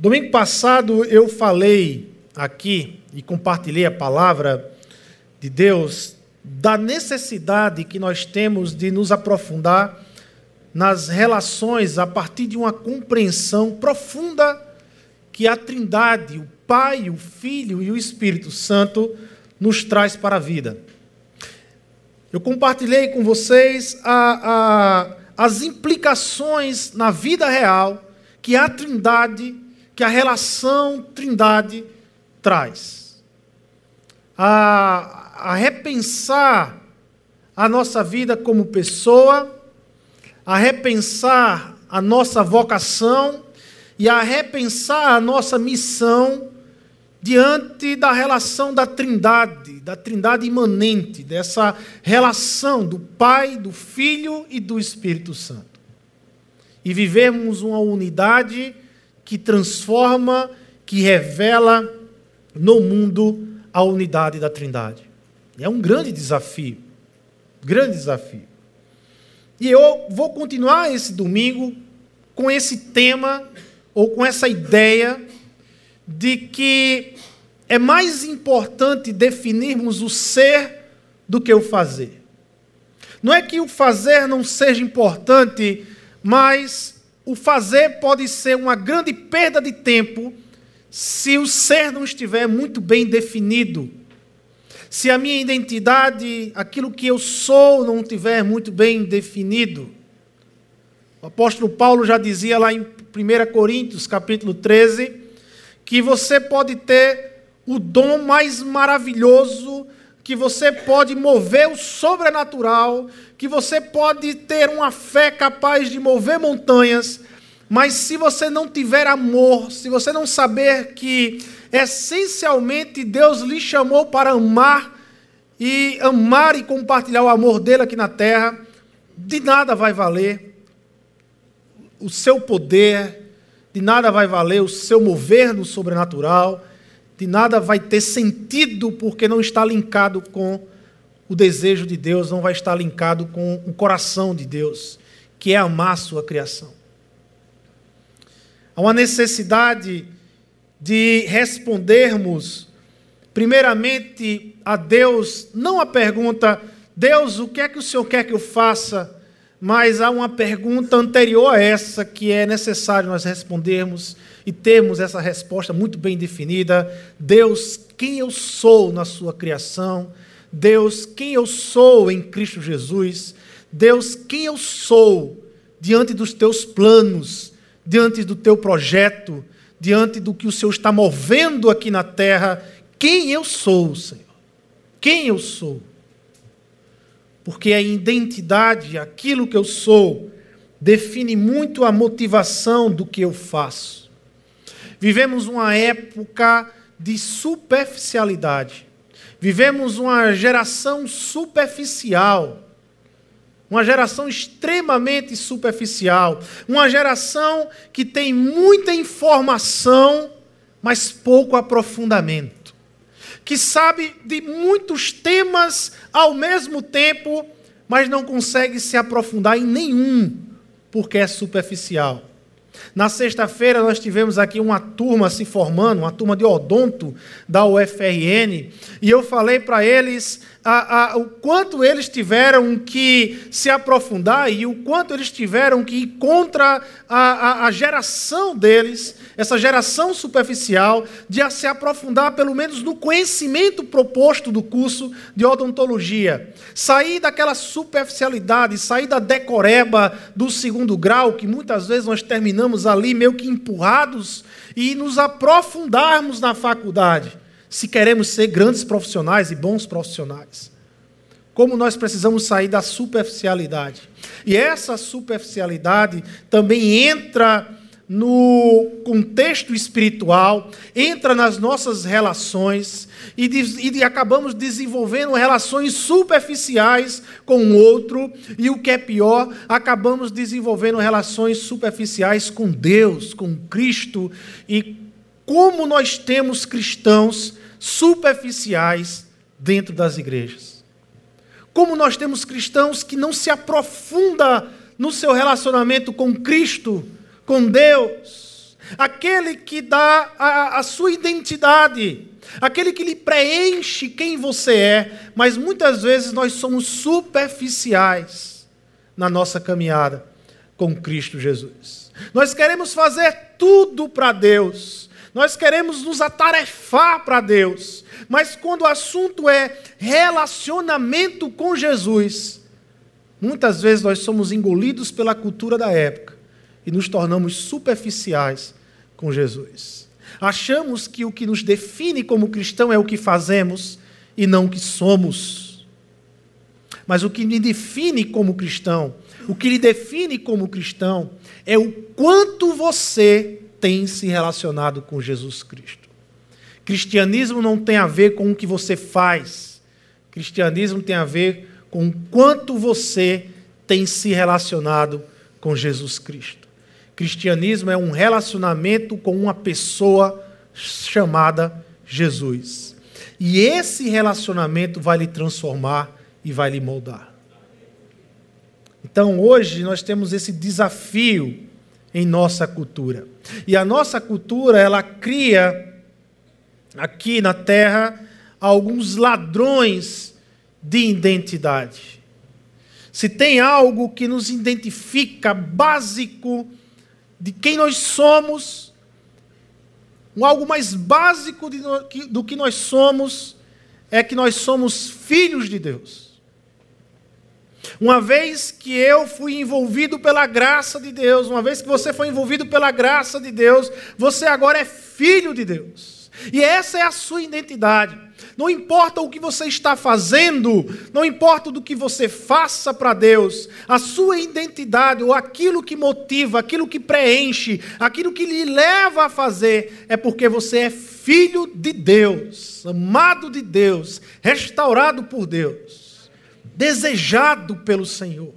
Domingo passado eu falei aqui e compartilhei a palavra de Deus da necessidade que nós temos de nos aprofundar nas relações a partir de uma compreensão profunda que a Trindade, o Pai, o Filho e o Espírito Santo nos traz para a vida. Eu compartilhei com vocês a, a, as implicações na vida real que a Trindade, que a relação Trindade traz. A, a repensar a nossa vida como pessoa, a repensar a nossa vocação e a repensar a nossa missão diante da relação da Trindade, da Trindade imanente, dessa relação do Pai, do Filho e do Espírito Santo. E vivemos uma unidade que transforma, que revela no mundo a unidade da Trindade. É um grande desafio. Grande desafio. E eu vou continuar esse domingo com esse tema, ou com essa ideia, de que é mais importante definirmos o ser do que o fazer. Não é que o fazer não seja importante, mas o fazer pode ser uma grande perda de tempo se o ser não estiver muito bem definido, se a minha identidade, aquilo que eu sou, não estiver muito bem definido. O apóstolo Paulo já dizia lá em 1 Coríntios, capítulo 13, que você pode ter o dom mais maravilhoso, que você pode mover o sobrenatural, que você pode ter uma fé capaz de mover montanhas, mas se você não tiver amor, se você não saber que essencialmente Deus lhe chamou para amar e amar e compartilhar o amor dele aqui na terra, de nada vai valer o seu poder, de nada vai valer o seu mover no sobrenatural, de nada vai ter sentido porque não está linkado com o desejo de Deus, não vai estar linkado com o coração de Deus, que é amar a sua criação. Há uma necessidade de respondermos, primeiramente, a Deus, não a pergunta, Deus, o que é que o Senhor quer que eu faça? Mas há uma pergunta anterior a essa que é necessário nós respondermos e termos essa resposta muito bem definida. Deus, quem eu sou na sua criação? Deus, quem eu sou em Cristo Jesus? Deus, quem eu sou diante dos teus planos? diante do teu projeto, diante do que o Senhor está movendo aqui na terra, quem eu sou, Senhor? Quem eu sou? Porque a identidade, aquilo que eu sou, define muito a motivação do que eu faço. Vivemos uma época de superficialidade. Vivemos uma geração superficial uma geração extremamente superficial, uma geração que tem muita informação, mas pouco aprofundamento, que sabe de muitos temas ao mesmo tempo, mas não consegue se aprofundar em nenhum, porque é superficial. Na sexta-feira nós tivemos aqui uma turma se formando, uma turma de odonto da UFRN, e eu falei para eles a, a, o quanto eles tiveram que se aprofundar e o quanto eles tiveram que ir contra a, a, geração deles, essa geração superficial, de se aprofundar pelo menos no conhecimento proposto do curso de odontologia. Sair daquela superficialidade, sair da decoreba do segundo grau, que muitas vezes nós terminamos ali meio que empurrados, e nos aprofundarmos na faculdade se queremos ser grandes profissionais e bons profissionais. Como nós precisamos sair da superficialidade. E essa superficialidade também entra no contexto espiritual, entra nas nossas relações e, e, acabamos desenvolvendo relações superficiais com o outro, e o que é pior, acabamos desenvolvendo relações superficiais com Deus, com Cristo, e como nós temos cristãos superficiais dentro das igrejas. Como nós temos cristãos que não se aprofunda no seu relacionamento com Cristo, com Deus. aquele que dá a, a sua identidade, aquele que lhe preenche quem você é, mas muitas vezes nós somos superficiais na nossa caminhada com Cristo Jesus. Nós queremos fazer tudo para Deus, nós queremos nos atarefar para Deus, mas quando o assunto é relacionamento com Jesus, muitas vezes nós somos engolidos pela cultura da época e nos tornamos superficiais com Jesus. Achamos que o que nos define como cristão é o que fazemos e não o que somos. Mas o que me define como cristão, o que lhe define como cristão, é o quanto você tem se relacionado com Jesus Cristo. Cristianismo não tem a ver com o que você faz. Cristianismo tem a ver com o quanto você tem se relacionado com Jesus Cristo. Cristianismo é um relacionamento com uma pessoa chamada Jesus. E esse relacionamento vai lhe transformar e vai lhe moldar. Então, hoje nós temos esse desafio em nossa cultura. E a nossa cultura, ela cria aqui na terra alguns ladrões de identidade. Se tem algo que nos identifica básico de quem nós somos, um algo mais básico do que nós somos, é que nós somos filhos de Deus. Uma vez que eu fui envolvido pela graça de Deus, uma vez que você foi envolvido pela graça de Deus, você agora é filho de Deus. E essa é a sua identidade. Não importa o que você está fazendo, não importa do que você faça para Deus, a sua identidade ou aquilo que motiva, aquilo que preenche, aquilo que lhe leva a fazer, é porque você é filho de Deus, amado de Deus, restaurado por Deus, desejado pelo Senhor.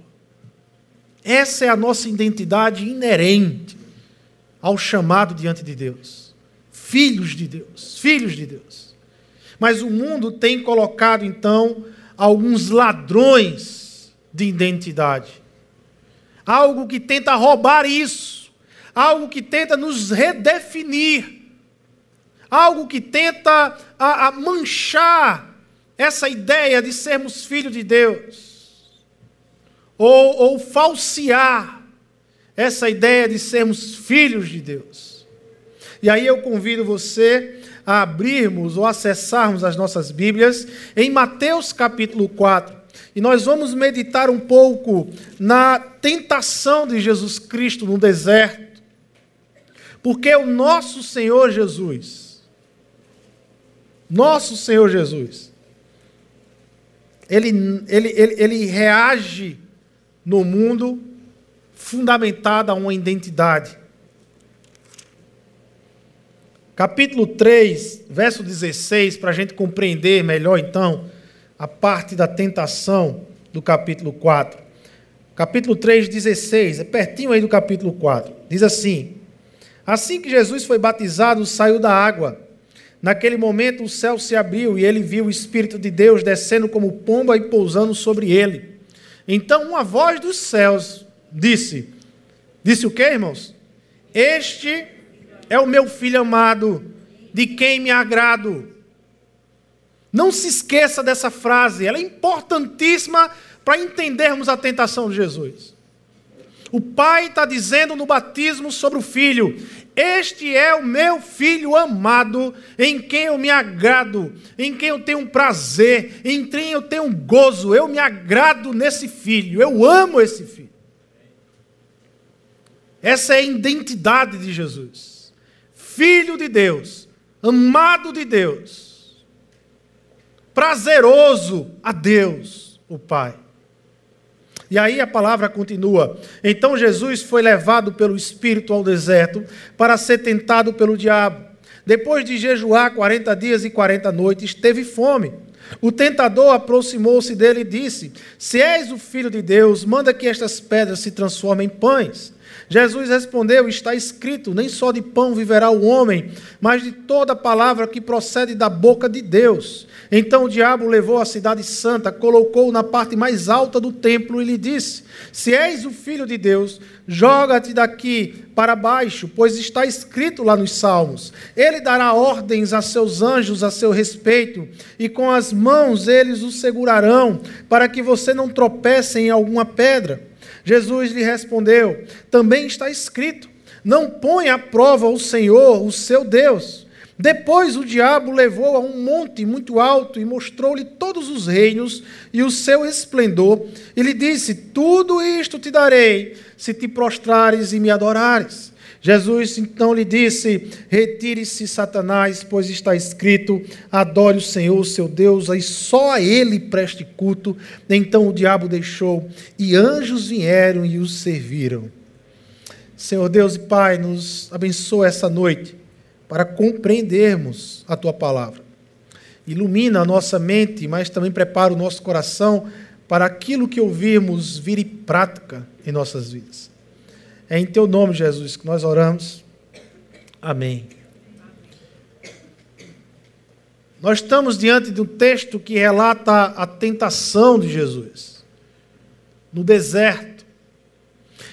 Essa é a nossa identidade inerente ao chamado diante de Deus. Filhos de Deus, filhos de Deus. Mas o mundo tem colocado, então, alguns ladrões de identidade. Algo que tenta roubar isso. Algo que tenta nos redefinir. Algo que tenta a, a manchar essa ideia de sermos filhos de Deus. Ou, ou falsear essa ideia de sermos filhos de Deus. E aí eu convido você a abrirmos ou acessarmos as nossas Bíblias em Mateus capítulo 4. E nós vamos meditar um pouco na tentação de Jesus Cristo no deserto. Porque o nosso Senhor Jesus, nosso Senhor Jesus, ele, ele, ele, ele reage no mundo fundamentado a uma identidade capítulo 3, verso 16, para a gente compreender melhor então a parte da tentação do capítulo 4. Capítulo 3, 16, é pertinho aí do capítulo 4. Diz assim: Assim que Jesus foi batizado, saiu da água. Naquele momento o céu se abriu e ele viu o Espírito de Deus descendo como pomba e pousando sobre ele. Então uma voz dos céus disse: Disse o que, irmãos? Este é o meu filho amado, de quem me agrado. Não se esqueça dessa frase, ela é importantíssima para entendermos a tentação de Jesus. O pai está dizendo no batismo sobre o filho: Este é o meu filho amado, em quem eu me agrado, em quem eu tenho prazer, em quem eu tenho gozo. Eu me agrado nesse filho, eu amo esse filho. Essa é a identidade de Jesus filho de Deus, amado de Deus, prazeroso a Deus, o Pai. E aí a palavra continua. Então Jesus foi levado pelo Espírito ao deserto para ser tentado pelo diabo. Depois de jejuar 40 dias e 40 noites, teve fome. O tentador aproximou-se dele e disse: Se és o filho de Deus, manda que estas pedras se transformem em pães. Jesus respondeu: Está escrito: Nem só de pão viverá o homem, mas de toda palavra que procede da boca de Deus. Então o diabo levou a cidade santa, colocou-o na parte mais alta do templo e lhe disse: Se és o filho de Deus, joga-te daqui para baixo, pois está escrito lá nos Salmos: Ele dará ordens a seus anjos a seu respeito, e com as mãos eles o segurarão, para que você não tropece em alguma pedra. Jesus lhe respondeu: Também está escrito: Não põe à prova o Senhor, o seu Deus. Depois o diabo levou a um monte muito alto e mostrou-lhe todos os reinos e o seu esplendor, e lhe disse: Tudo isto te darei, se te prostrares e me adorares. Jesus então lhe disse: Retire-se, Satanás, pois está escrito: Adore o Senhor, seu Deus, e só a ele preste culto. Então o diabo deixou, e anjos vieram e os serviram. Senhor Deus e Pai, nos abençoa essa noite para compreendermos a tua palavra. Ilumina a nossa mente, mas também prepara o nosso coração para aquilo que ouvimos vire prática em nossas vidas. É em teu nome, Jesus, que nós oramos. Amém. Nós estamos diante de um texto que relata a tentação de Jesus no deserto.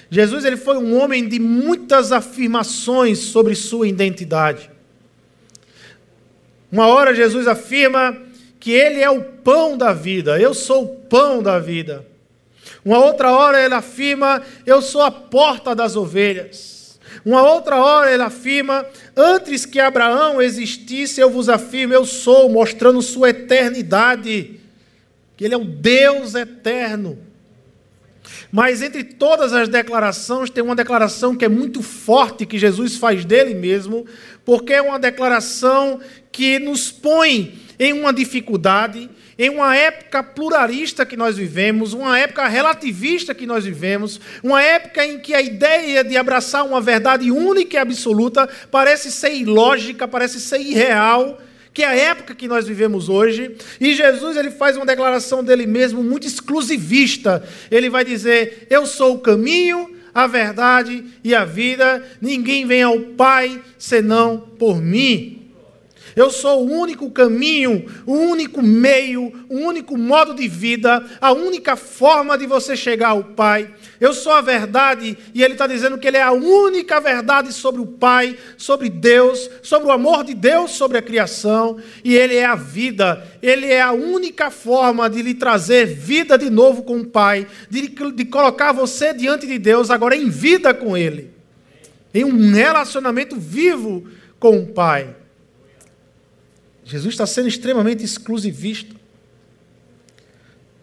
Jesus ele foi um homem de muitas afirmações sobre sua identidade. Uma hora Jesus afirma que ele é o pão da vida, eu sou o pão da vida. Uma outra hora ele afirma: Eu sou a porta das ovelhas. Uma outra hora ele afirma: Antes que Abraão existisse, eu vos afirmo, eu sou, mostrando sua eternidade, que ele é um Deus eterno. Mas entre todas as declarações, tem uma declaração que é muito forte que Jesus faz dele mesmo, porque é uma declaração que nos põe em uma dificuldade, em uma época pluralista que nós vivemos, uma época relativista que nós vivemos, uma época em que a ideia de abraçar uma verdade única e absoluta parece ser ilógica, parece ser irreal, que é a época que nós vivemos hoje, e Jesus ele faz uma declaração dele mesmo muito exclusivista. Ele vai dizer: "Eu sou o caminho, a verdade e a vida. Ninguém vem ao Pai senão por mim." Eu sou o único caminho, o único meio, o único modo de vida, a única forma de você chegar ao Pai. Eu sou a verdade, e Ele está dizendo que Ele é a única verdade sobre o Pai, sobre Deus, sobre o amor de Deus sobre a criação, e Ele é a vida, Ele é a única forma de lhe trazer vida de novo com o Pai, de, de colocar você diante de Deus, agora em vida com Ele, em um relacionamento vivo com o Pai. Jesus está sendo extremamente exclusivista.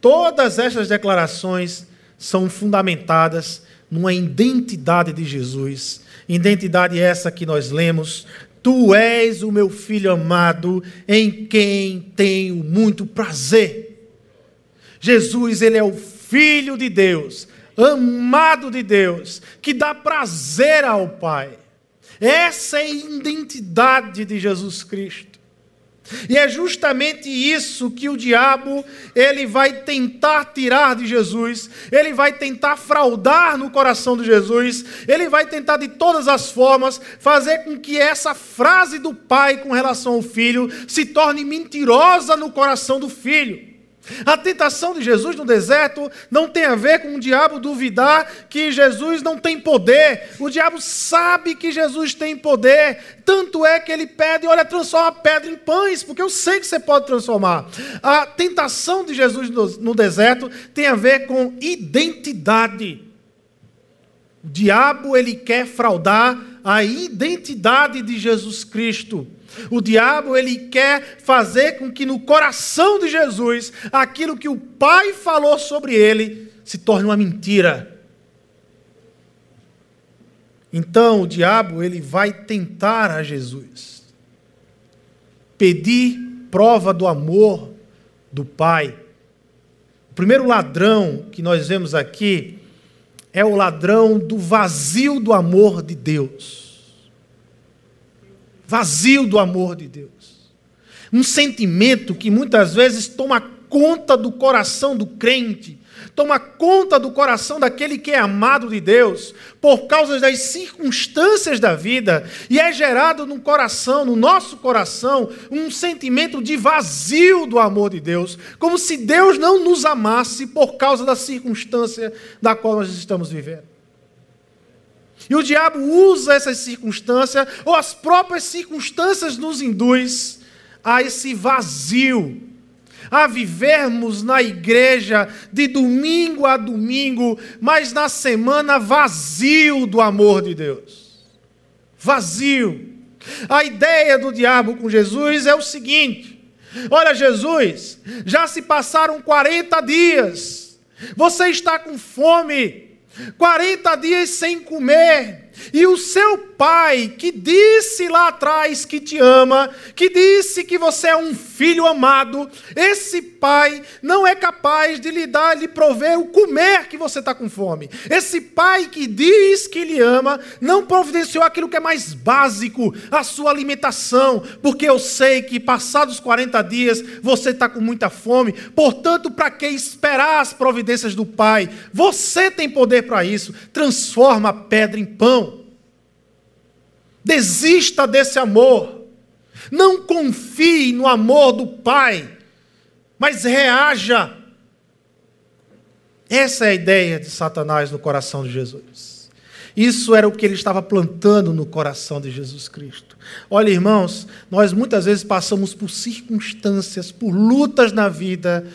Todas estas declarações são fundamentadas numa identidade de Jesus. Identidade essa que nós lemos: Tu és o meu filho amado, em quem tenho muito prazer. Jesus, ele é o filho de Deus, amado de Deus, que dá prazer ao Pai. Essa é a identidade de Jesus Cristo. E é justamente isso que o diabo ele vai tentar tirar de Jesus, ele vai tentar fraudar no coração de Jesus, ele vai tentar de todas as formas fazer com que essa frase do pai com relação ao filho se torne mentirosa no coração do filho. A tentação de Jesus no deserto não tem a ver com o diabo duvidar que Jesus não tem poder. O diabo sabe que Jesus tem poder. Tanto é que ele pede: olha, transforma a pedra em pães, porque eu sei que você pode transformar. A tentação de Jesus no, deserto tem a ver com identidade. O diabo ele quer fraudar a identidade de Jesus Cristo. O diabo ele quer fazer com que no coração de Jesus aquilo que o Pai falou sobre ele se torne uma mentira. Então o diabo ele vai tentar a Jesus, pedir prova do amor do Pai. O primeiro ladrão que nós vemos aqui é o ladrão do vazio do amor de Deus vazio do amor de Deus. Um sentimento que muitas vezes toma conta do coração do crente, toma conta do coração daquele que é amado de Deus, por causa das circunstâncias da vida, e é gerado no coração, no nosso coração, um sentimento de vazio do amor de Deus, como se Deus não nos amasse por causa da circunstância da qual nós estamos vivendo. E o diabo usa essas circunstâncias, ou as próprias circunstâncias nos induz a esse vazio a vivermos na igreja de domingo a domingo, mas na semana vazio do amor de Deus. Vazio. A ideia do diabo com Jesus é o seguinte: olha, Jesus, já se passaram 40 dias, você está com fome, 40 dias sem comer, e o seu pai, que disse lá atrás que te ama, que disse que você é um filho amado, esse pai não é capaz de lhe dar, lhe prover o comer que você está com fome. Esse pai que diz que lhe ama, não providenciou aquilo que é mais básico, a sua alimentação, porque eu sei que passados 40 dias você está com muita fome, portanto, para que esperar as providências do pai? Você tem poder para isso, transforma a pedra em pão. Desista desse amor. Não confie no amor do Pai, mas reaja. Essa é a ideia de Satanás no coração de Jesus. Isso era o que ele estava plantando no coração de Jesus Cristo. Olha, irmãos, nós muitas vezes passamos por circunstâncias, por lutas na vida,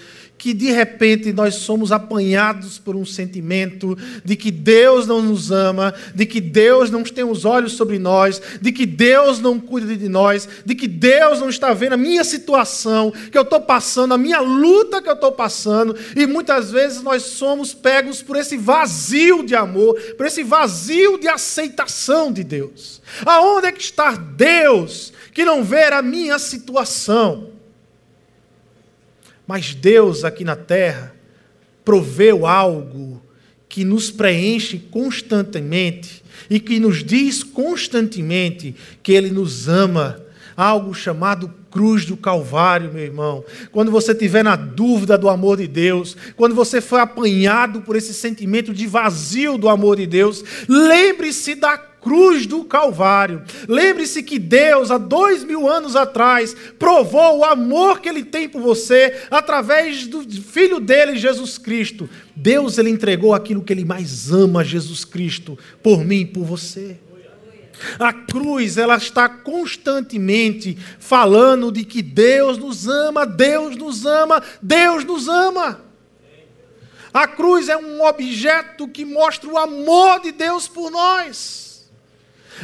que de repente nós somos apanhados por um sentimento de que Deus não nos ama, de que Deus não tem os olhos sobre nós, de que Deus não cuida de nós, de que Deus não está vendo a minha situação que eu estou passando, a minha luta que eu estou passando, e muitas vezes nós somos pegos por esse vazio de amor, por esse vazio de aceitação de Deus. Aonde é que está Deus que não vê a minha situação? Mas Deus aqui na terra proveu algo que nos preenche constantemente e que nos diz constantemente que Ele nos ama. Algo chamado cruz do Calvário, meu irmão. Quando você estiver na dúvida do amor de Deus, quando você foi apanhado por esse sentimento de vazio do amor de Deus, lembre-se da cruz do Calvário. Lembre-se que Deus, há dois mil anos atrás, provou o amor que Ele tem por você através do Filho dele, Jesus Cristo. Deus, Ele entregou aquilo que Ele mais ama, Jesus Cristo, por mim e por você. A cruz, ela está constantemente falando de que Deus nos ama, Deus nos ama, Deus nos ama. A cruz é um objeto que mostra o amor de Deus por nós.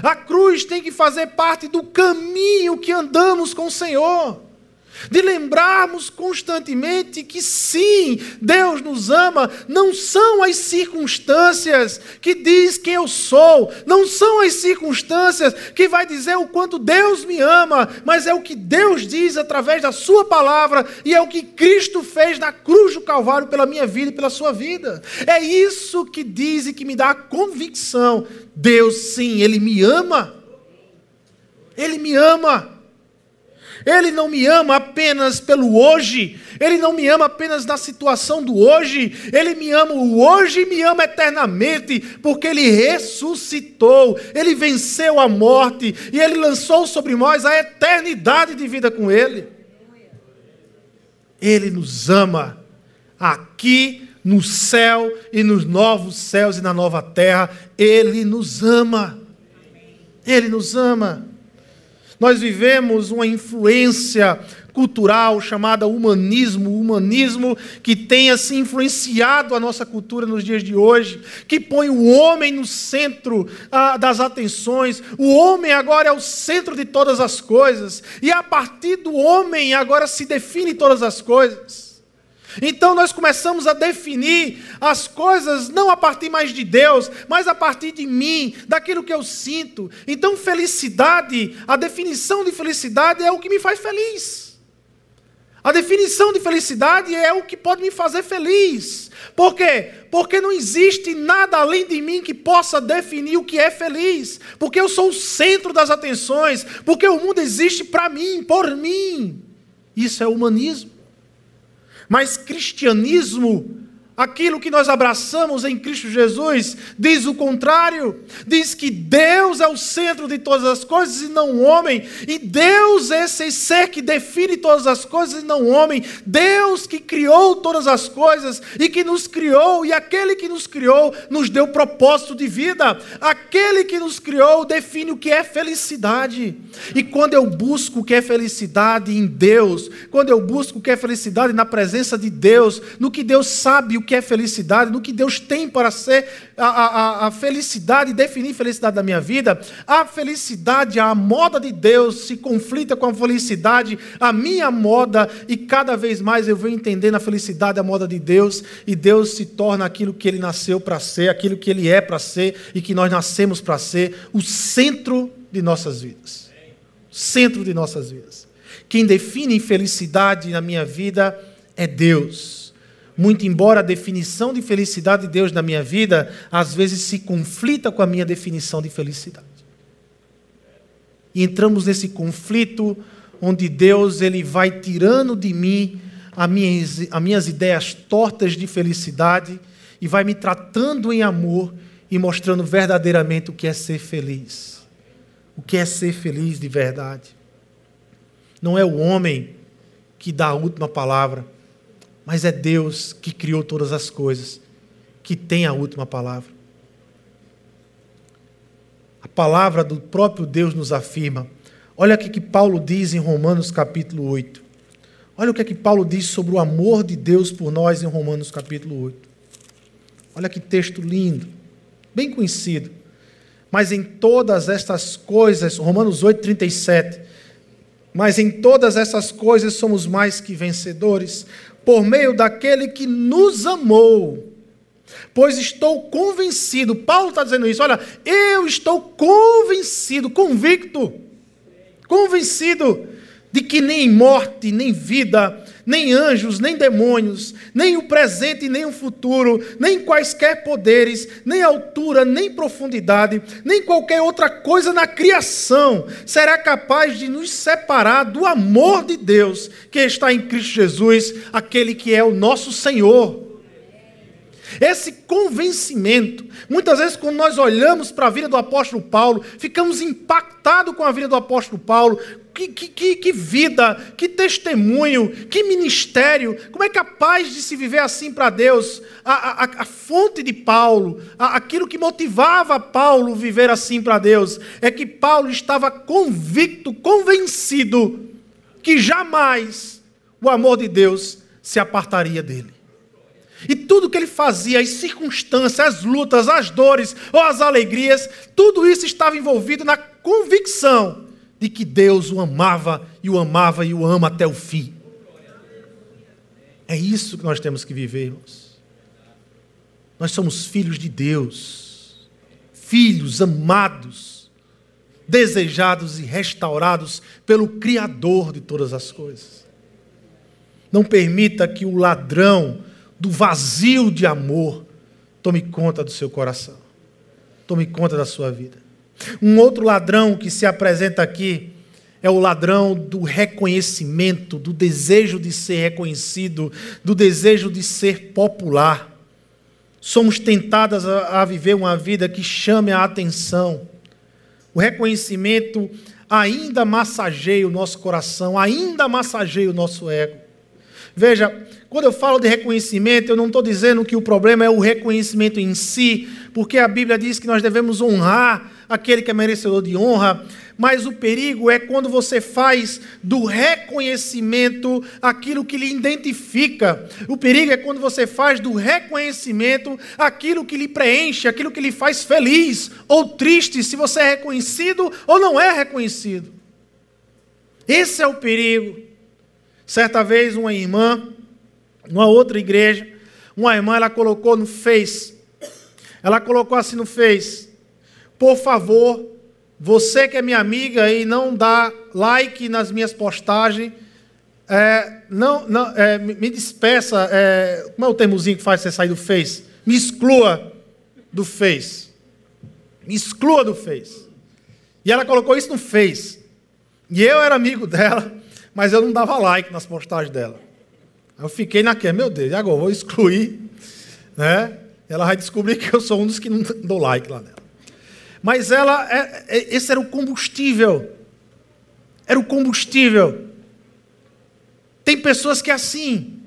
A cruz tem que fazer parte do caminho que andamos com o Senhor de lembrarmos constantemente que sim, Deus nos ama, não são as circunstâncias que diz quem eu sou, não são as circunstâncias que vai dizer o quanto Deus me ama, mas é o que Deus diz através da sua palavra e é o que Cristo fez na cruz do Calvário pela minha vida e pela sua vida. É isso que diz e que me dá a convicção, Deus sim, ele me ama. Ele me ama. Ele não me ama apenas pelo hoje, Ele não me ama apenas na situação do hoje, Ele me ama o hoje e me ama eternamente, porque Ele ressuscitou, Ele venceu a morte e Ele lançou sobre nós a eternidade de vida com Ele. Ele nos ama aqui no céu e nos novos céus e na nova terra, Ele nos ama. Ele nos ama. Nós vivemos uma influência cultural chamada humanismo, humanismo que tem assim influenciado a nossa cultura nos dias de hoje, que põe o homem no centro ah, das atenções. O homem agora é o centro de todas as coisas, e a partir do homem agora se define todas as coisas. Então nós começamos a definir as coisas não a partir mais de Deus, mas a partir de mim, daquilo que eu sinto. Então felicidade, a definição de felicidade é o que me faz feliz. A definição de felicidade é o que pode me fazer feliz. Por quê? Porque não existe nada além de mim que possa definir o que é feliz. Porque eu sou o centro das atenções. Porque o mundo existe para mim, por mim. Isso é humanismo. Mas cristianismo, Aquilo que nós abraçamos em Cristo Jesus diz o contrário. Diz que Deus é o centro de todas as coisas e não o homem. E Deus é esse ser que define todas as coisas e não o homem. Deus que criou todas as coisas e que nos criou. E aquele que nos criou nos deu propósito de vida. Aquele que nos criou define o que é felicidade. E quando eu busco o que é felicidade em Deus, quando eu busco o que é felicidade na presença de Deus, no que Deus sabe o que é felicidade, no que Deus tem para ser a, a, a felicidade, definir felicidade da minha vida, a felicidade, a moda de Deus se conflita com a felicidade, a minha moda, e cada vez mais eu vou entendendo a felicidade, a moda de Deus, e Deus se torna aquilo que Ele nasceu para ser, aquilo que Ele é para ser e que nós nascemos para ser, o centro de nossas vidas. Centro de nossas vidas. Quem define felicidade na minha vida é Deus. Muito embora a definição de felicidade de Deus na minha vida, às vezes se conflita com a minha definição de felicidade. E entramos nesse conflito onde Deus ele vai tirando de mim as minhas, as minhas ideias tortas de felicidade e vai me tratando em amor e mostrando verdadeiramente o que é ser feliz. O que é ser feliz de verdade. Não é o homem que dá a última palavra mas é Deus que criou todas as coisas, que tem a última palavra. A palavra do próprio Deus nos afirma. Olha o que Paulo diz em Romanos capítulo 8. Olha o que, que Paulo diz sobre o amor de Deus por nós em Romanos capítulo 8. Olha que texto lindo, bem conhecido. Mas em todas estas coisas, Romanos 8, 37. Mas em todas essas coisas somos mais que vencedores por meio daquele que nos amou. Pois estou convencido, Paulo está dizendo isso, olha, eu estou convencido, convicto, convencido de que nem morte, nem vida, nem anjos, nem demônios, nem o presente, nem o futuro, nem quaisquer poderes, nem altura, nem profundidade, nem qualquer outra coisa na criação será capaz de nos separar do amor de Deus que está em Cristo Jesus, aquele que é o nosso Senhor. Esse convencimento, muitas vezes, quando nós olhamos para a vida do apóstolo Paulo, ficamos impactados com a vida do apóstolo Paulo. Que, que, que, vida, que testemunho, que ministério, como é capaz de se viver assim para Deus? A, a, a, fonte de Paulo, a, aquilo que motivava Paulo viver assim para Deus, é que Paulo estava convicto, convencido, que jamais o amor de Deus se apartaria dele. E tudo que ele fazia, as circunstâncias, as lutas, as dores ou as alegrias, tudo isso estava envolvido na convicção de que Deus o amava e o amava e o ama até o fim. É isso que nós temos que viver, irmãos. Nós somos filhos de Deus, filhos amados, desejados e restaurados pelo Criador de todas as coisas. Não permita que o ladrão do vazio de amor tome conta do seu coração, tome conta da sua vida. Um outro ladrão que se apresenta aqui é o ladrão do reconhecimento, do desejo de ser reconhecido, do desejo de ser popular. Somos tentadas a, viver uma vida que chame a atenção. O reconhecimento ainda massageia o nosso coração, ainda massageia o nosso ego. Veja, quando eu falo de reconhecimento, eu não estou dizendo que o problema é o reconhecimento em si, porque a Bíblia diz que nós devemos honrar aquele que é merecedor de honra, mas o perigo é quando você faz do reconhecimento aquilo que lhe identifica. O perigo é quando você faz do reconhecimento aquilo que lhe preenche, aquilo que lhe faz feliz ou triste, se você é reconhecido ou não é reconhecido. Esse é o perigo. Certa vez, uma irmã numa outra igreja, uma irmã ela colocou no Face, ela colocou assim no Face, por favor, você que é minha amiga e não dá like nas minhas postagens, é, não, não, é, me despeça, é, como é o termozinho que faz você sair do Face? Me exclua do Face. Me exclua do Face. E ela colocou isso no Face. E eu era amigo dela, mas eu não dava like nas postagens dela. Eu fiquei naquela, meu Deus, e agora vou excluir Né? Ela vai descobrir que eu sou um dos que não dou like lá nela. Mas ela, é, é, esse era o combustível. Era o combustível. Tem pessoas que é assim.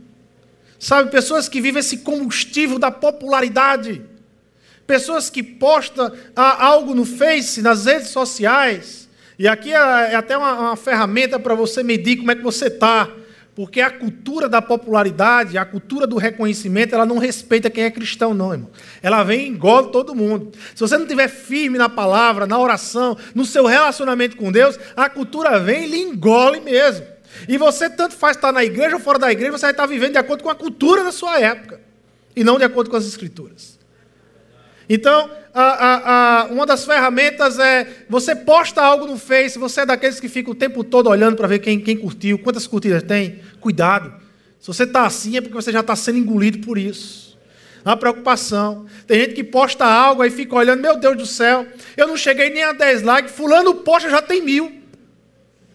Sabe, pessoas que vivem esse combustível da popularidade. Pessoas que postam ah, algo no Face, nas redes sociais. E aqui é, é até uma, uma ferramenta para você medir como é que você está. Porque a cultura da popularidade, a cultura do reconhecimento, ela não respeita quem é cristão, não, irmão. Ela vem e engole todo mundo. Se você não estiver firme na palavra, na oração, no seu relacionamento com Deus, a cultura vem e lhe engole mesmo. E você tanto faz estar na igreja ou fora da igreja, você vai estar vivendo de acordo com a cultura da sua época. E não de acordo com as escrituras. Então, a, a, a, uma das ferramentas é você posta algo no Face, você é daqueles que fica o tempo todo olhando para ver quem, quem curtiu, quantas curtidas tem. Cuidado. Se você está assim é porque você já está sendo engolido por isso. Uma preocupação. Tem gente que posta algo aí fica olhando, meu Deus do céu, eu não cheguei nem a 10 likes, fulano posta já tem mil.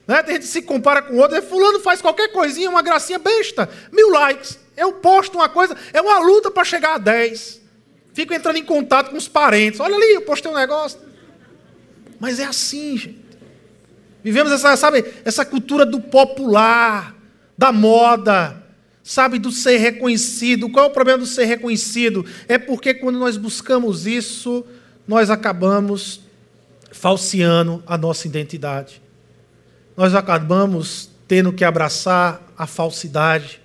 Né? Tem gente que se compara com outro, fulano faz qualquer coisinha, uma gracinha besta, mil likes. Eu posto uma coisa, é uma luta para chegar a 10. Fico entrando em contato com os parentes. Olha ali, eu postei um negócio. Mas é assim, gente. Vivemos essa, sabe, essa cultura do popular, da moda, sabe, do ser reconhecido. Qual é o problema do ser reconhecido? É porque quando nós buscamos isso, nós acabamos falseando a nossa identidade. Nós acabamos tendo que abraçar a falsidade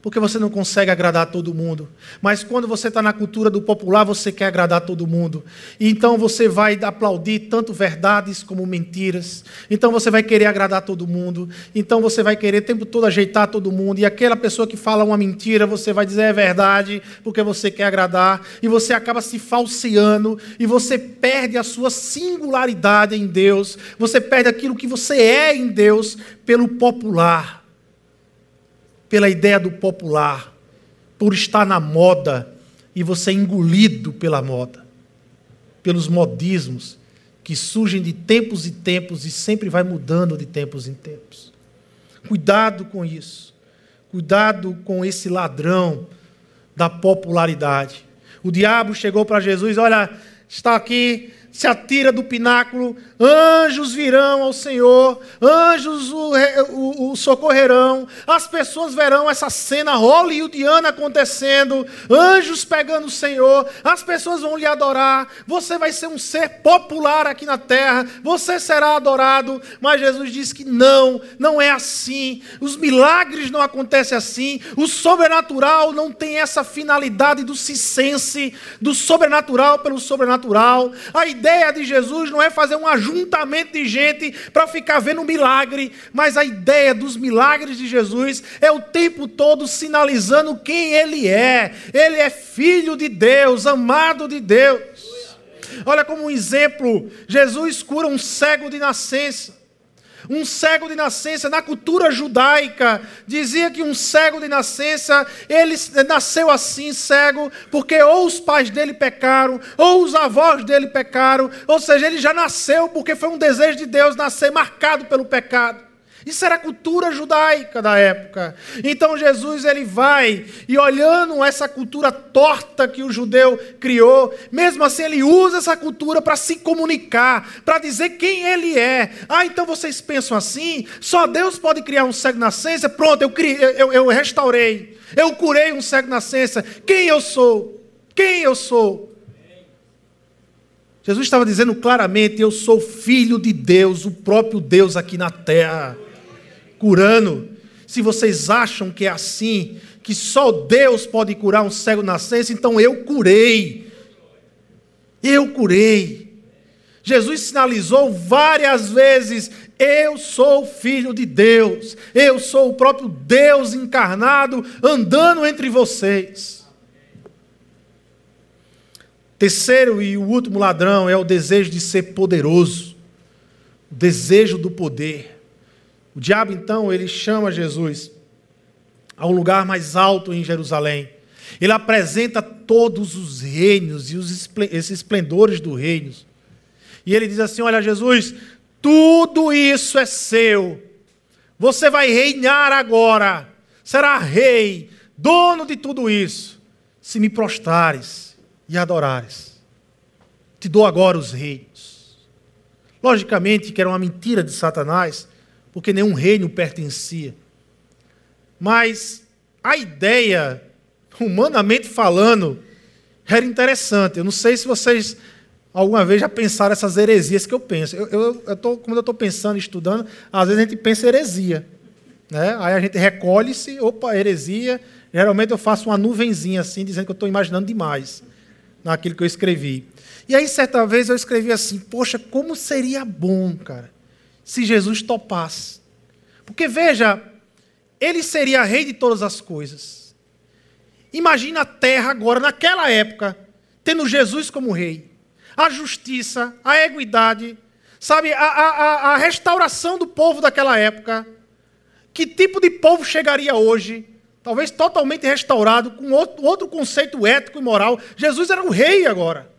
porque você não consegue agradar todo mundo. Mas quando você está na cultura do popular, você quer agradar todo mundo. E então você vai aplaudir tanto verdades como mentiras. Então você vai querer agradar todo mundo. Então você vai querer o tempo todo ajeitar todo mundo. E aquela pessoa que fala uma mentira, você vai dizer é verdade, porque você quer agradar. E você acaba se falseando. E você perde a sua singularidade em Deus. Você perde aquilo que você é em Deus pelo popular pela ideia do popular, por estar na moda e você é engolido pela moda, pelos modismos que surgem de tempos e tempos e sempre vai mudando de tempos em tempos. Cuidado com isso. Cuidado com esse ladrão da popularidade. O diabo chegou para Jesus, olha, está aqui se atira do pináculo, anjos virão ao Senhor, anjos o, o, o, socorrerão, as pessoas verão essa cena hollywoodiana acontecendo, anjos pegando o Senhor, as pessoas vão lhe adorar, você vai ser um ser popular aqui na terra, você será adorado, mas Jesus diz que não, não é assim, os milagres não acontecem assim, o sobrenatural não tem essa finalidade do cisense, do sobrenatural pelo sobrenatural, a ideia de Jesus não é fazer um ajuntamento de gente para ficar vendo milagre, mas a ideia dos milagres de Jesus é o tempo todo sinalizando quem Ele é. Ele é filho de Deus, amado de Deus. Olha como um exemplo: Jesus cura um cego de nascença. Um cego de nascença, na cultura judaica, dizia que um cego de nascença, ele nasceu assim, cego, porque ou os pais dele pecaram, ou os avós dele pecaram, ou seja, ele já nasceu porque foi um desejo de Deus nascer marcado pelo pecado. Isso era a cultura judaica da época. Então Jesus ele vai e olhando essa cultura torta que o judeu criou, mesmo assim ele usa essa cultura para se comunicar, para dizer quem ele é. Ah, então vocês pensam assim? Só Deus pode criar um cego nascença? Pronto, eu, criei, eu, eu restaurei, eu curei um cego nascença. Quem eu sou? Quem eu sou? Jesus estava dizendo claramente: Eu sou filho de Deus, o próprio Deus aqui na terra curando. Se vocês acham que é assim, que só Deus pode curar um cego nascença, então eu curei. Eu curei. Jesus sinalizou várias vezes: eu sou filho de Deus, eu sou o próprio Deus encarnado andando entre vocês. Terceiro e o último ladrão é o desejo de ser poderoso, o desejo do poder. O diabo, então, ele chama Jesus a um lugar mais alto em Jerusalém. Ele apresenta todos os reinos e os esses esplendores do reino. E ele diz assim: Olha, Jesus, tudo isso é seu. Você vai reinar agora. Será rei, dono de tudo isso. se me prostrares e adorares. Te dou agora os reinos. Logicamente que era uma mentira de Satanás, porque nenhum reino pertencia. Mas a ideia, humanamente falando, era interessante. Eu não sei se vocês alguma vez já pensaram essas heresias que eu penso. Eu, eu, eu tô, quando eu estou pensando, estudando, às vezes a gente pensa heresia. Né? Aí a gente recolhe-se, opa, heresia. Geralmente eu faço uma nuvenzinha assim, dizendo que eu estou imaginando demais naquilo que eu escrevi. E aí, certa vez, eu escrevi assim: Poxa, como seria bom, cara, se Jesus topasse. Porque, veja, ele seria rei de todas as coisas. Imagina a terra agora, naquela época, tendo Jesus como rei. A justiça, a equidade, sabe, a, a, a restauração do povo daquela época. Que tipo de povo chegaria hoje? Talvez totalmente restaurado, com outro, outro conceito ético e moral. Jesus era o rei agora.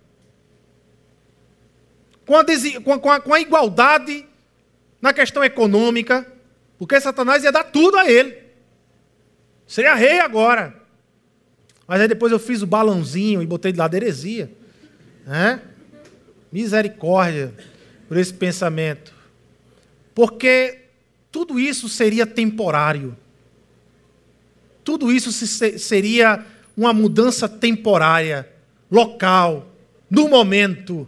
Com a, com, a, com a igualdade na questão econômica, porque Satanás ia dar tudo a ele. Seria rei agora. Mas aí depois eu fiz o balãozinho e botei de lado heresia. Né? Misericórdia por esse pensamento. Porque tudo isso seria temporário. Tudo isso seria uma mudança temporária, local, no momento.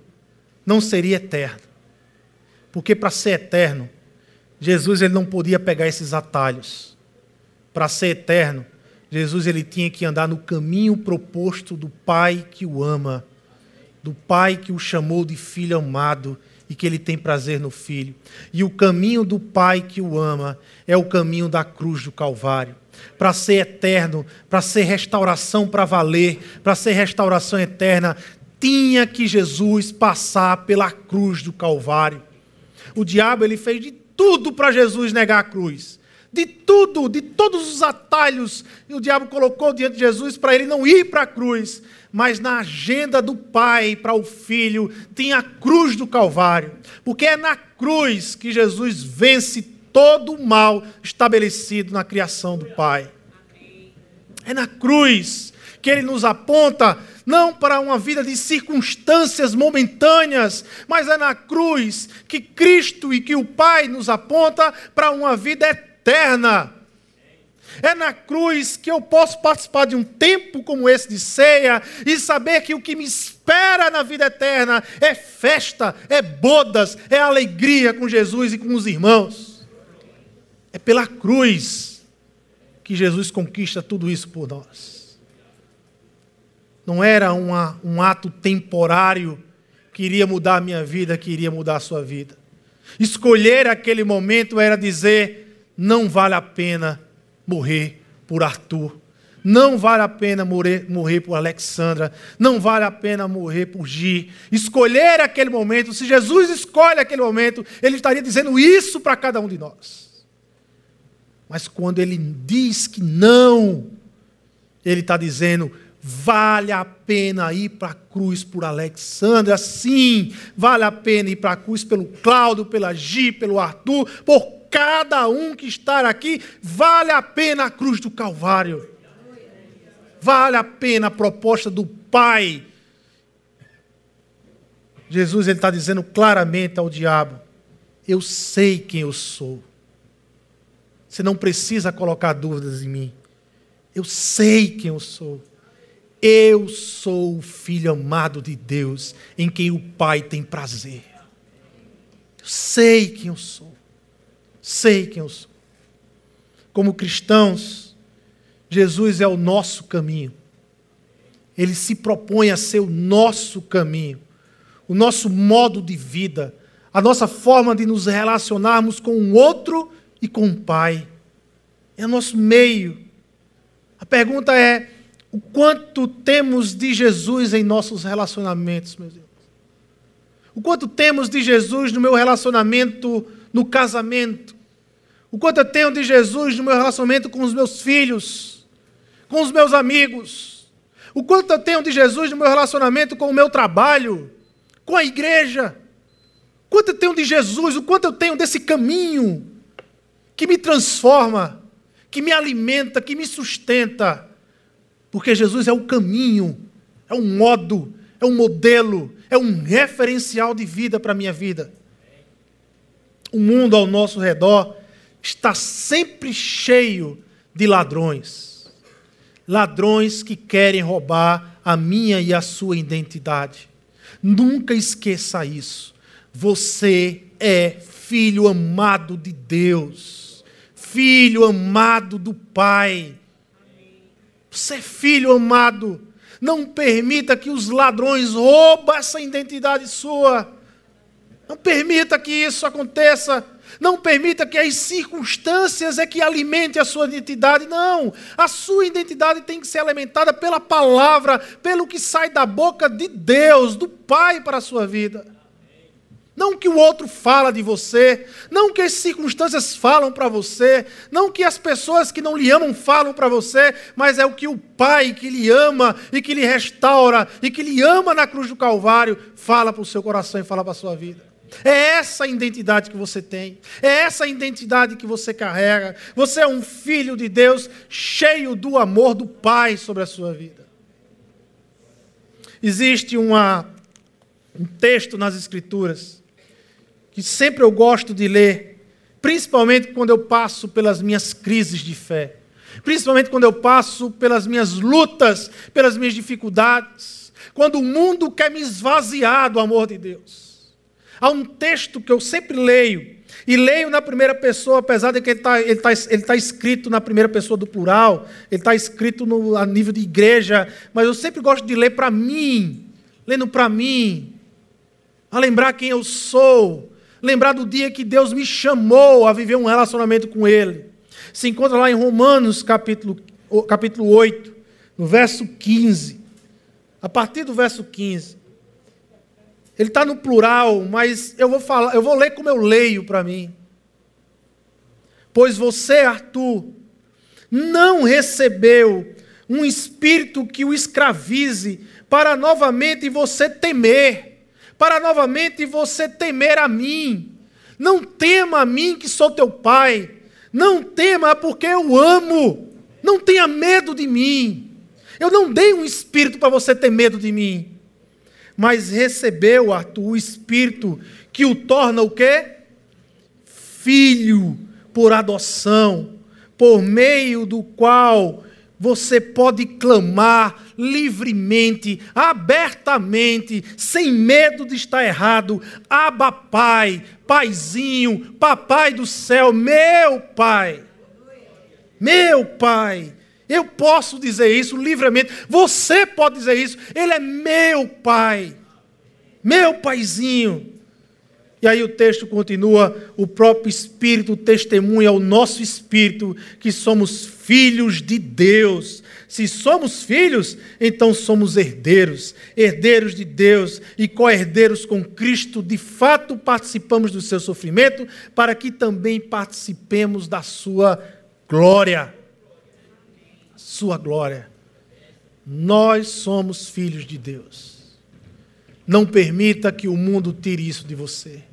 Não seria eterno. Porque para ser eterno, Jesus ele não podia pegar esses atalhos. Para ser eterno, Jesus ele tinha que andar no caminho proposto do Pai que o ama, do Pai que o chamou de filho amado e que ele tem prazer no filho. E o caminho do Pai que o ama é o caminho da cruz do Calvário. Para ser eterno, para ser restauração para valer, para ser restauração eterna, tinha que Jesus passar pela cruz do Calvário. O diabo ele fez de tudo para Jesus negar a cruz. De tudo, de todos os atalhos, o diabo colocou diante de Jesus para ele não ir para a cruz. Mas na agenda do Pai para o Filho tinha a cruz do Calvário. Porque é na cruz que Jesus vence todo o mal estabelecido na criação do Pai. É na cruz que ele nos aponta não para uma vida de circunstâncias momentâneas, mas é na cruz que Cristo e que o Pai nos aponta para uma vida eterna. É na cruz que eu posso participar de um tempo como esse de ceia e saber que o que me espera na vida eterna é festa, é bodas, é alegria com Jesus e com os irmãos. É pela cruz que Jesus conquista tudo isso por nós não era uma, um ato temporário que iria mudar a minha vida, que iria mudar a sua vida. Escolher aquele momento era dizer: não vale a pena morrer por Arthur. Não vale a pena morrer, morrer por Alexandra. Não vale a pena morrer por Gi. Escolher aquele momento, se Jesus escolhe aquele momento, ele estaria dizendo isso para cada um de nós. Mas quando ele diz que não, ele está dizendo: Vale a pena ir para a cruz por Alexandra, sim, vale a pena ir para a cruz pelo Cláudio, pela Gi, pelo Arthur, por cada um que está aqui, vale a pena a cruz do Calvário. Vale a pena a proposta do Pai. Jesus está dizendo claramente ao diabo: Eu sei quem eu sou. Você não precisa colocar dúvidas em mim. Eu sei quem eu sou. Eu sou o filho amado de Deus, em quem o Pai tem prazer. Eu sei quem eu sou. Sei quem eu sou. Como cristãos, Jesus é o nosso caminho. Ele se propõe a ser o nosso caminho, o nosso modo de vida, a nossa forma de nos relacionarmos com o outro e com o Pai. É o nosso meio. A pergunta é: o quanto temos de Jesus em nossos relacionamentos, meus irmãos. O quanto temos de Jesus no meu relacionamento no casamento. O quanto eu tenho de Jesus no meu relacionamento com os meus filhos, com os meus amigos. O quanto eu tenho de Jesus no meu relacionamento com o meu trabalho, com a igreja. O quanto eu tenho de Jesus, o quanto eu tenho desse caminho que me transforma, que me alimenta, que me sustenta Porque Jesus é o caminho, é um modo, é um modelo, é um referencial de vida para a minha vida. O mundo ao nosso redor está sempre cheio de ladrões. Ladrões que querem roubar a minha e a sua identidade. Nunca esqueça isso. Você é filho amado de Deus, filho amado do Pai. Você é filho amado. Não permita que os ladrões roubem essa identidade sua. Não permita que isso aconteça. Não permita que as circunstâncias é que alimente a sua identidade. Não. A sua identidade tem que ser alimentada pela palavra, pelo que sai da boca de Deus, do Pai para a sua vida. Não que o outro fala de você, não que as circunstâncias falam para você, não que as pessoas que não lhe amam falam para você, mas é o que o Pai que lhe ama e que lhe restaura e que lhe ama na cruz do Calvário fala para o seu coração e fala para a sua vida. É essa a identidade que você tem, é essa a identidade que você carrega. Você é um filho de Deus cheio do amor do Pai sobre a sua vida. Existe uma, um texto nas Escrituras que sempre eu gosto de ler, principalmente quando eu passo pelas minhas crises de fé, principalmente quando eu passo pelas minhas lutas, pelas minhas dificuldades, quando o mundo quer me esvaziar do amor de Deus. Há um texto que eu sempre leio, e leio na primeira pessoa, apesar de que ele está ele tá, ele tá escrito na primeira pessoa do plural, ele está escrito no, a nível de igreja, mas eu sempre gosto de ler para mim, lendo para mim, a lembrar quem eu sou, lembrar do dia que Deus me chamou a viver um relacionamento com Ele. Se encontra lá em Romanos, capítulo, capítulo 8, no verso 15. A partir do verso 15. Ele está no plural, mas eu vou falar, eu vou ler como eu leio para mim. Pois você, Arthur, não recebeu um espírito que o escravize para novamente você temer para novamente você temer a mim. Não tema a mim que sou teu pai. Não tema porque eu amo. Não tenha medo de mim. Eu não dei um espírito para você ter medo de mim. Mas recebeu, Arthur, o espírito que o torna o quê? Filho por adoção, por meio do qual você pode clamar livremente, abertamente, sem medo de estar errado. Aba Pai, Paizinho, Papai do céu, meu Pai. Meu Pai. Eu posso dizer isso livremente. Você pode dizer isso. Ele é meu Pai. Meu Paizinho. E aí o texto continua: o próprio Espírito testemunha ao nosso espírito que somos filhos de Deus. Se somos filhos, então somos herdeiros, herdeiros de Deus e co-herdeiros com Cristo. De fato, participamos do seu sofrimento, para que também participemos da sua glória. Sua glória. Nós somos filhos de Deus. Não permita que o mundo tire isso de você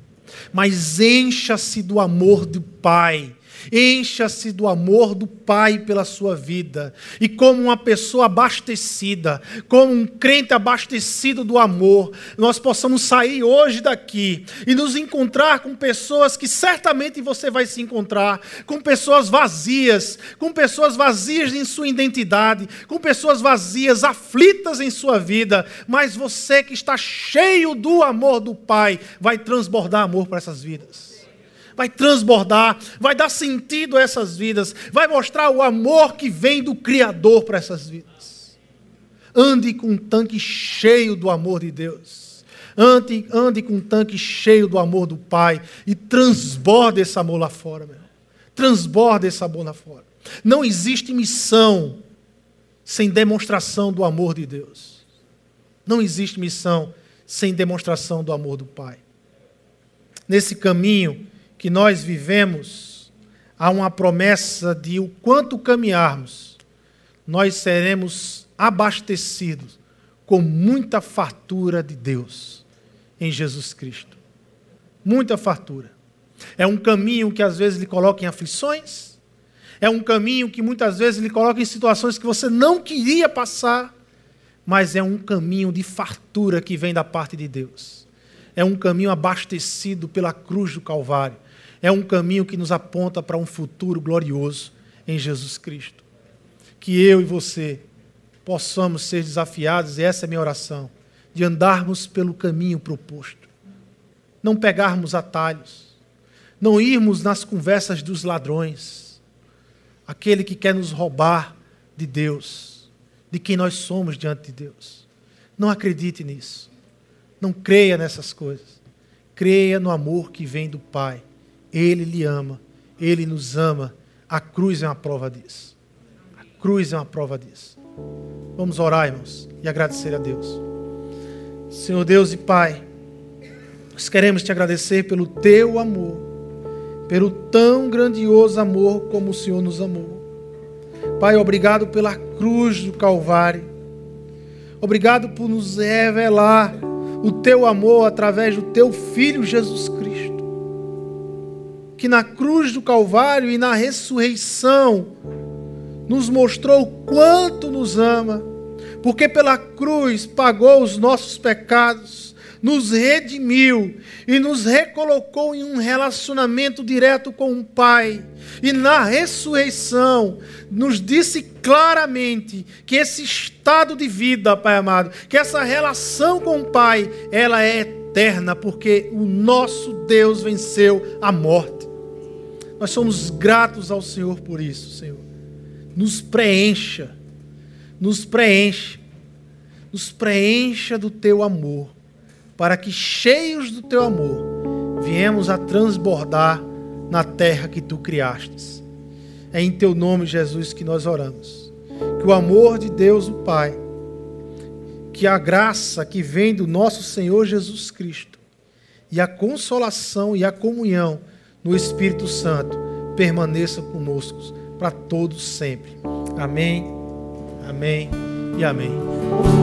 mas encha-se do amor do Pai Encha-se do amor do Pai pela sua vida. E como uma pessoa abastecida, como um crente abastecido do amor, nós possamos sair hoje daqui e nos encontrar com pessoas que certamente você vai se encontrar, com pessoas vazias, com pessoas vazias em sua identidade, com pessoas vazias, aflitas em sua vida, mas você que está cheio do amor do Pai, vai transbordar amor para essas vidas vai transbordar, vai dar sentido a essas vidas, vai mostrar o amor que vem do Criador para essas vidas. Ande com um tanque cheio do amor de Deus. Ande, ande com um tanque cheio do amor do Pai e transborde esse amor lá fora, meu. Transborde esse amor lá fora. Não existe missão sem demonstração do amor de Deus. Não existe missão sem demonstração do amor do Pai. Nesse caminho, que nós vivemos, há uma promessa de o quanto caminharmos, nós seremos abastecidos com muita fartura de Deus em Jesus Cristo. Muita fartura. É um caminho que às vezes lhe coloca em aflições, É um caminho que muitas vezes lhe coloca em situações que você não queria passar, mas é um caminho de fartura que vem da parte de Deus. É um caminho abastecido pela cruz do Calvário. É um caminho que nos aponta para um futuro glorioso em Jesus Cristo. Que eu e você possamos ser desafiados, e essa é minha oração, de andarmos pelo caminho proposto. Não pegarmos atalhos, não irmos nas conversas dos ladrões, aquele que quer nos roubar de Deus, de quem nós somos diante de Deus. Não acredite nisso. Não creia nessas coisas. Creia no amor que vem do Pai. Ele lhe ama, ele nos ama. A cruz é uma prova disso. A cruz é uma prova disso. Vamos orar, irmãos, e agradecer a Deus. Senhor Deus e Pai, nós queremos te agradecer pelo teu amor, pelo tão grandioso amor como o Senhor nos amou. Pai, obrigado pela cruz do Calvário. Obrigado por nos revelar o teu amor através do teu Filho Jesus Cristo. Que na cruz do Calvário e na ressurreição nos mostrou quanto nos ama, porque pela cruz pagou os nossos pecados nos redimiu e nos recolocou em um relacionamento direto com o Pai. E na ressurreição, nos disse claramente que esse estado de vida, Pai amado, que essa relação com o Pai, ela é eterna, porque o nosso Deus venceu a morte. Nós somos gratos ao Senhor por isso, Senhor. Nos preencha, nos preencha, nos preencha do teu amor para que, cheios do teu amor, viemos a transbordar na terra que tu criastes. É em teu nome, Jesus, que nós oramos. Que o amor de Deus, o Pai, que a graça que vem do nosso Senhor Jesus Cristo, e a consolação e a comunhão no Espírito Santo permaneça conosco para todos sempre. Amém, amém e amém.